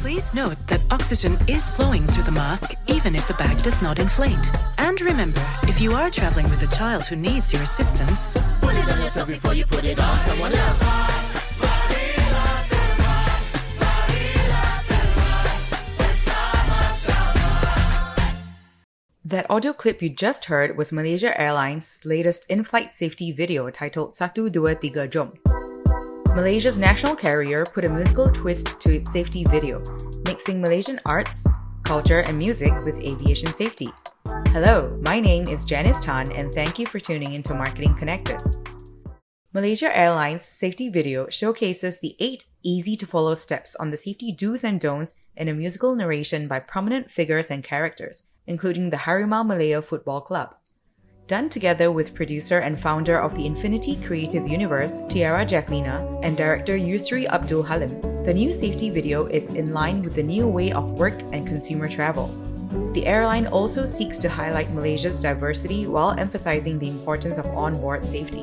Please note that oxygen is flowing through the mask even if the bag does not inflate. And remember, if you are traveling with a child who needs your assistance, Put it on yourself before you put it on someone else. That audio clip you just heard was Malaysia Airlines' latest in flight safety video titled Satu Dua Tiga Jom. Malaysia's national carrier put a musical twist to its safety video, mixing Malaysian arts, culture, and music with aviation safety. Hello, my name is Janice Tan, and thank you for tuning into Marketing Connected. Malaysia Airlines' safety video showcases the eight easy to follow steps on the safety do's and don'ts in a musical narration by prominent figures and characters, including the Harimau Malaya Football Club. Done together with producer and founder of the Enfiniti Creative Universe, Tiara Jacquelina, and director Yusri Abdul Halim, the new safety video is in line with the new way of work and consumer travel. The airline also seeks to highlight Malaysia's diversity while emphasizing the importance of onboard safety.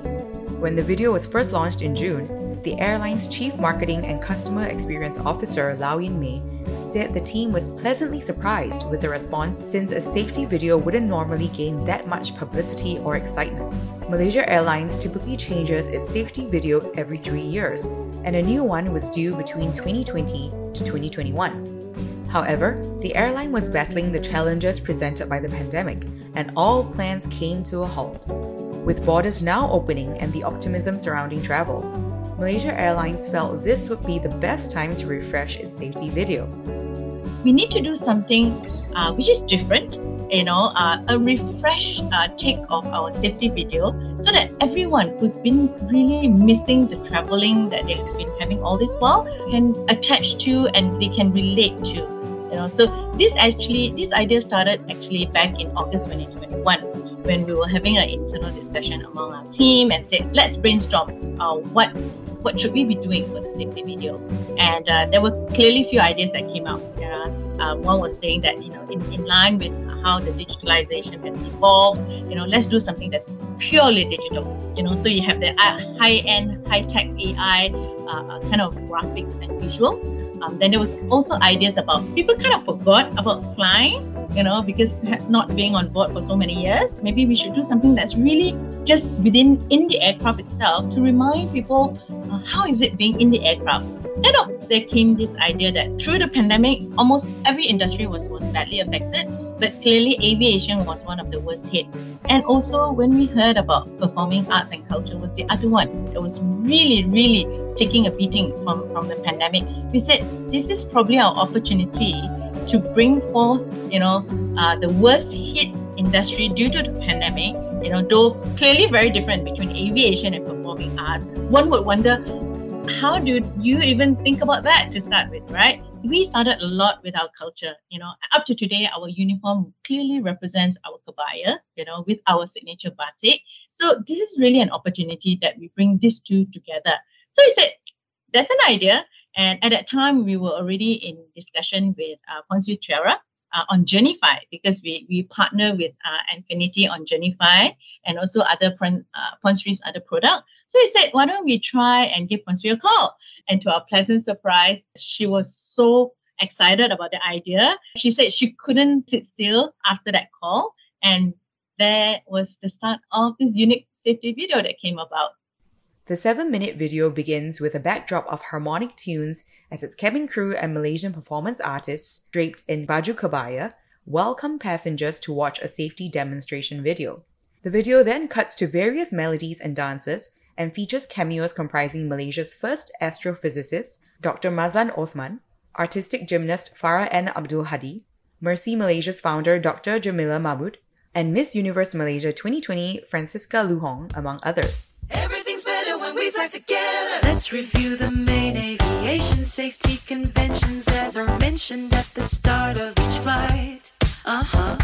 When the video was first launched in June, the airline's chief marketing and customer experience officer, Lau Yin May, said the team was pleasantly surprised with the response since a safety video wouldn't normally gain that much publicity or excitement. Malaysia Airlines typically changes its safety video every three years, and a new one was due between 2020 to 2021. However, the airline was battling the challenges presented by the pandemic, and all plans came to a halt. With borders now opening and the optimism surrounding travel, Malaysia Airlines felt this would be the best time to refresh its safety video. we need to do something uh, which is different, you know, uh, a refresh uh, take of our safety video so that everyone who's been really missing the traveling that they've been having all this while can attach to and they can relate to. You know, so this actually, this idea started actually back in August 2021 when we were having an internal discussion among our team and said, let's brainstorm uh, what what should we be doing for the safety video? And uh, there were clearly a few ideas that came out. Uh, uh, one was saying that you know, in, in line with how the digitalization has evolved, you know, let's do something that's purely digital. You know, so you have the uh, high-end, high-tech AI uh, uh, kind of graphics and visuals. Um, then there was also ideas about people kind of forgot about flying, you know, because not being on board for so many years. Maybe we should do something that's really just within in the aircraft itself to remind people uh, how is it being in the aircraft. Then uh, there came this idea that through the pandemic, almost every industry was, was badly affected, but clearly aviation was one of the worst hit. And also when we heard about performing arts and culture was the other one that was really, really taking a beating from, from the pandemic. We said this is probably our opportunity to bring forth, you know, uh, the worst hit industry due to the pandemic. You know, though clearly very different between aviation and performing arts. One would wonder, how do you even think about that to start with, right? We started a lot with our culture. You know, up to today, our uniform clearly represents our kebaya. You know, with our signature batik. So this is really an opportunity that we bring these two together. So we said, that's an idea. And at that time, we were already in discussion with uh, Tiara uh, on Journify because we, we partner with uh, Enfiniti on Journify and also other uh, Puan Sri's other product. So we said, why don't we try and give Puan Sri a call? And to our pleasant surprise, she was so excited about the idea. She said she couldn't sit still after that call. And that was the start of this unique safety video that came about. The seven minute video begins with a backdrop of harmonic tunes as its cabin crew and Malaysian performance artists, draped in baju kebaya, welcome passengers to watch a safety demonstration video. The video then cuts to various melodies and dances and features cameos comprising Malaysia's first astrophysicist, Dr. Mazlan Othman, artistic gymnast Farah Ann Abdul Hadi, Mercy Malaysia's founder Dr. Jemilah Mahmood, and Miss Universe Malaysia 2020 Francisca Luhong, among others. We fly together. let's review the main aviation safety conventions as are mentioned at the start of each flight. Uh huh.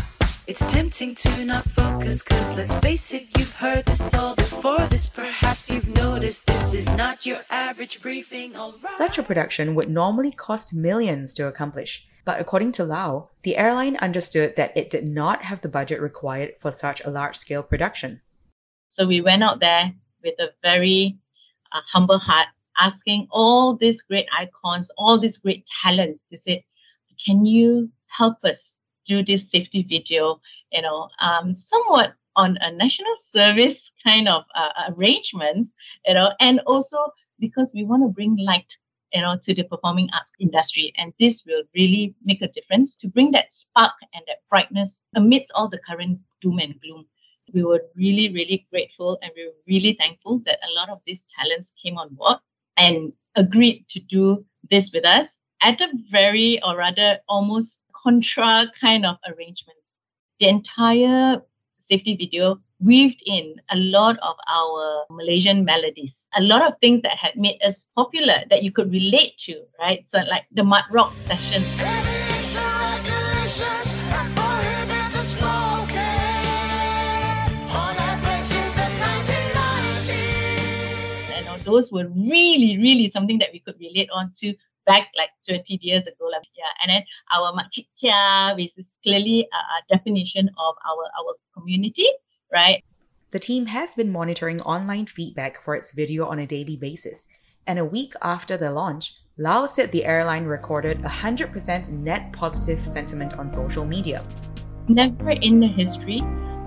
It's tempting to not focus, cause let's face it, you've heard this all before. This perhaps you've noticed this is not your average briefing, alright. Such a production would normally cost millions to accomplish, but according to Lau, the airline understood that it did not have the budget required for such a large scale production. So we went out there with a very uh, humble heart asking all these great icons, all these great talents. They said, "Can you help us do this safety video?" You know, um, somewhat on a national service kind of uh, arrangements. You know, and also because we want to bring light you know, to the performing arts industry. And this will really make a difference to bring that spark and that brightness amidst all the current doom and gloom. We were really, really grateful and we were really thankful that a lot of these talents came on board and agreed to do this with us at a very, or rather, almost contra kind of arrangements. The entire safety video weaved in a lot of our Malaysian melodies, a lot of things that had made us popular that you could relate to, right? So, like the Mat Rock session. Those were really, really something that we could relate on to back like 20 years ago. Like, yeah. And then our Makcik Kiah, which is clearly a, a definition of our, our community, right? The team has been monitoring online feedback for its video on a daily basis. And a week after the launch, Lau said the airline recorded 100% net positive sentiment on social media. Never in the history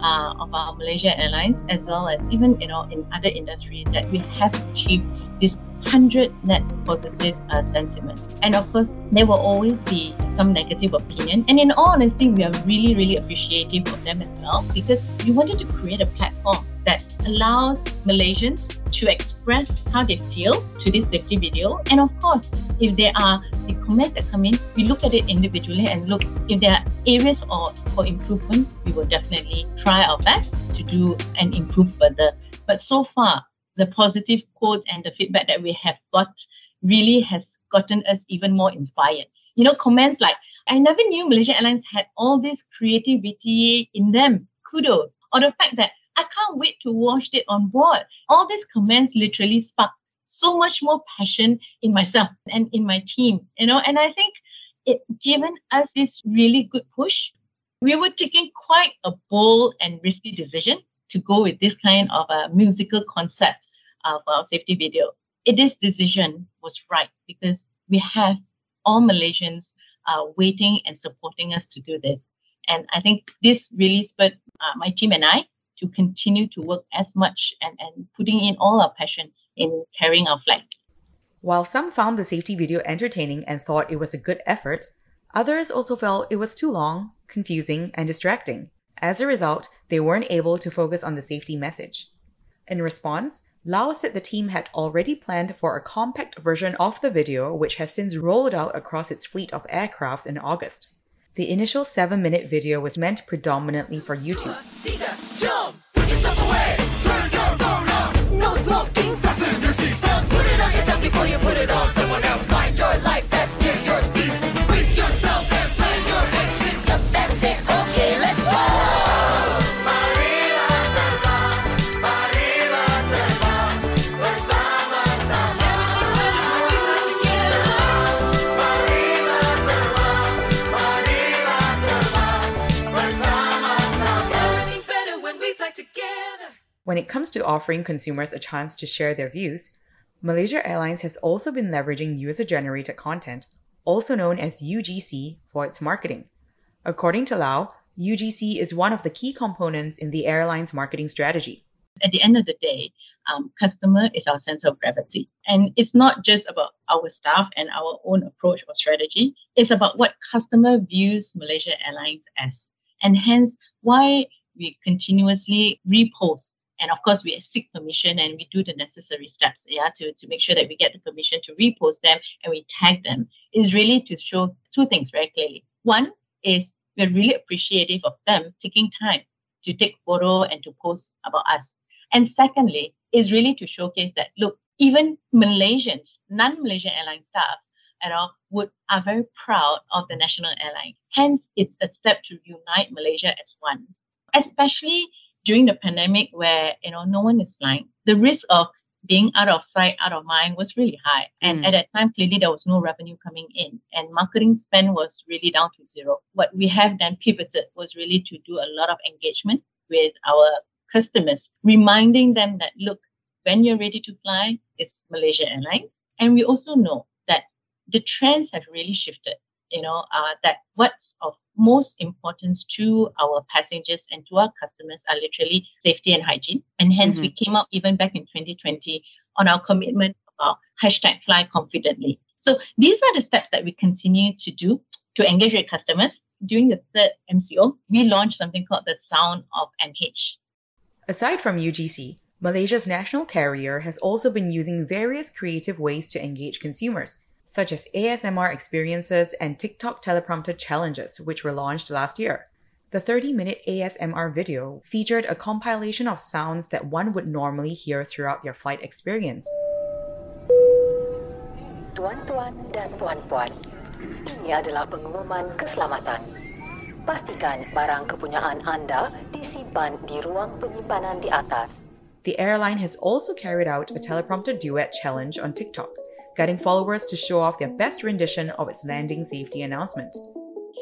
uh, of our Malaysia Airlines, as well as even you know in other industries, that we have achieved this 100 net positive uh, sentiment. And of course, there will always be some negative opinion. And in all honesty, we are really, really appreciative of them as well because we wanted to create a platform that allows Malaysians to express how they feel to this safety video. And of course, if there are the comments that come in, we look at it individually and look if there are areas or for improvement, we will definitely try our best to do and improve further. But so far, the positive quotes and the feedback that we have got really has gotten us even more inspired. You know, comments like, I never knew Malaysia Airlines had all this creativity in them. Kudos. Or the fact that I can't wait to watch it on board. All these comments literally spark so much more passion in myself and in my team, you know, and I think it given us this really good push. We were taking quite a bold and risky decision to go with this kind of a musical concept for our safety video. It, this decision was right because we have all Malaysians uh, waiting and supporting us to do this. And I think this really spurred uh, my team and I to continue to work as much and, and putting in all our passion in carrying our flag. While some found the safety video entertaining and thought it was a good effort, others also felt it was too long, confusing, and distracting. As a result, they weren't able to focus on the safety message. In response, Lau said the team had already planned for a compact version of the video, which has since rolled out across its fleet of aircrafts in August. The initial 7 minute video was meant predominantly for YouTube. Fasten your seatbelts, put it on yourself before you put it on offering consumers a chance to share their views, Malaysia Airlines has also been leveraging user generated content, also known as UGC, for its marketing. According to Lau, UGC is one of the key components in the airline's marketing strategy. At the end of the day, um, customer is our center of gravity. And it's not just about our staff and our own approach or strategy. It's about what customer views Malaysia Airlines as. And hence why we continuously repost and of course we seek permission and we do the necessary steps yeah to, to make sure that we get the permission to repost them and we tag them is really to show two things very clearly one is we're really appreciative of them taking time to take photo and to post about us and secondly is really to showcase that look even malaysians non-malaysian airline staff at all, would are very proud of the national airline. Hence, it's a step to unite Malaysia as one. Especially during the pandemic where you know no one is flying the risk of being out of sight out of mind was really high and mm. at that time clearly there was no revenue coming in and marketing spend was really down to zero what we have then pivoted was really to do a lot of engagement with our customers reminding them that look when you're ready to fly, it's Malaysia Airlines. And we also know that the trends have really shifted. You know, uh, that what's of most importance to our passengers and to our customers are literally safety and hygiene. And hence, mm-hmm. we came up even back in 2020 on our commitment about hashtag fly confidently. So these are the steps that we continue to do to engage with customers. During the third MCO, we launched something called the Sound of MH. Aside from UGC, Malaysia's national carrier has also been using various creative ways to engage consumers, such as ASMR experiences and TikTok teleprompter challenges, which were launched last year. The 30 minute ASMR video featured a compilation of sounds that one would normally hear throughout their flight experience. Tuan-tuan dan puan-puan, ini adalah pengumuman keselamatan. Pastikan barang kepunyaan anda disimpan di ruang penyimpanan di atas. The airline has also carried out a teleprompter duet challenge on TikTok, getting followers to show off their best rendition of its landing safety announcement.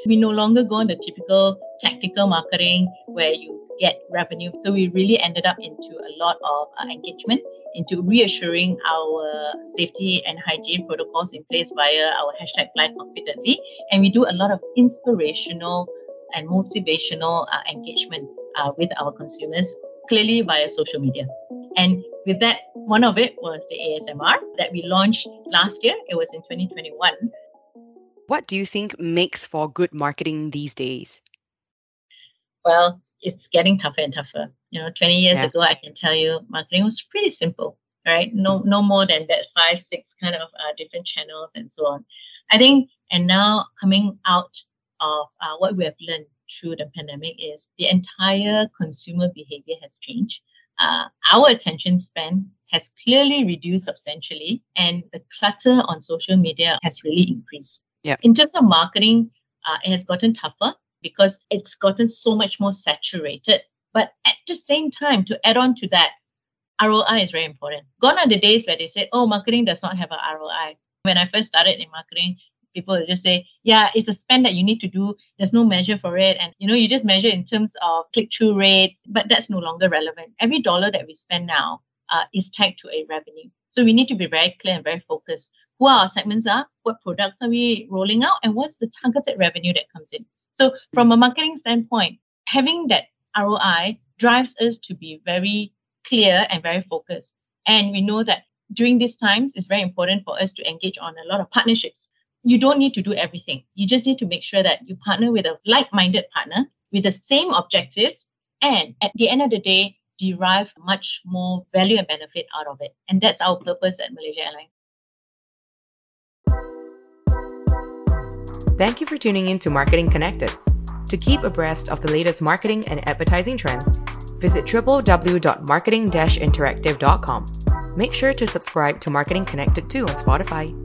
We no longer go on the typical tactical marketing where you get revenue. So we really ended up into a lot of uh, engagement into reassuring our safety and hygiene protocols in place via our hashtag fly confidently. And we do a lot of inspirational and motivational uh, engagement uh, with our consumers, clearly via social media. And with that, one of it was the ASMR that we launched last year. It was in 2021. What do you think makes for good marketing these days? Well, it's getting tougher and tougher. You know, 20 years yeah. ago, I can tell you marketing was pretty simple, right? No, no more than that five, six kind of uh, different channels and so on. I think, and now coming out of uh, what we have learned through the pandemic is the entire consumer behavior has changed. Uh, our attention span has clearly reduced substantially, and the clutter on social media has really increased. Yeah. In terms of marketing, uh, it has gotten tougher because it's gotten so much more saturated. But at the same time, to add on to that, ROI is very important. Gone are the days where they say, oh, marketing does not have a ROI. When I first started in marketing, people just say, yeah, it's a spend that you need to do. There's no measure for it. And, you know, you just measure in terms of click-through rates, but that's no longer relevant. Every dollar that we spend now uh, is tagged to a revenue. So we need to be very clear and very focused. Who our segments are, what products are we rolling out, and what's the targeted revenue that comes in. So from a marketing standpoint, having that ROI drives us to be very clear and very focused. And we know that during these times, it's very important for us to engage on a lot of partnerships. You don't need to do everything. You just need to make sure that you partner with a like minded partner with the same objectives. And at the end of the day, derive much more value and benefit out of it. And that's our purpose at Malaysia Airlines. Thank you for tuning in to Marketing Connected. To keep abreast of the latest marketing and advertising trends, visit www.marketing-interactive.com. Make sure to subscribe to Marketing Connected too on Spotify.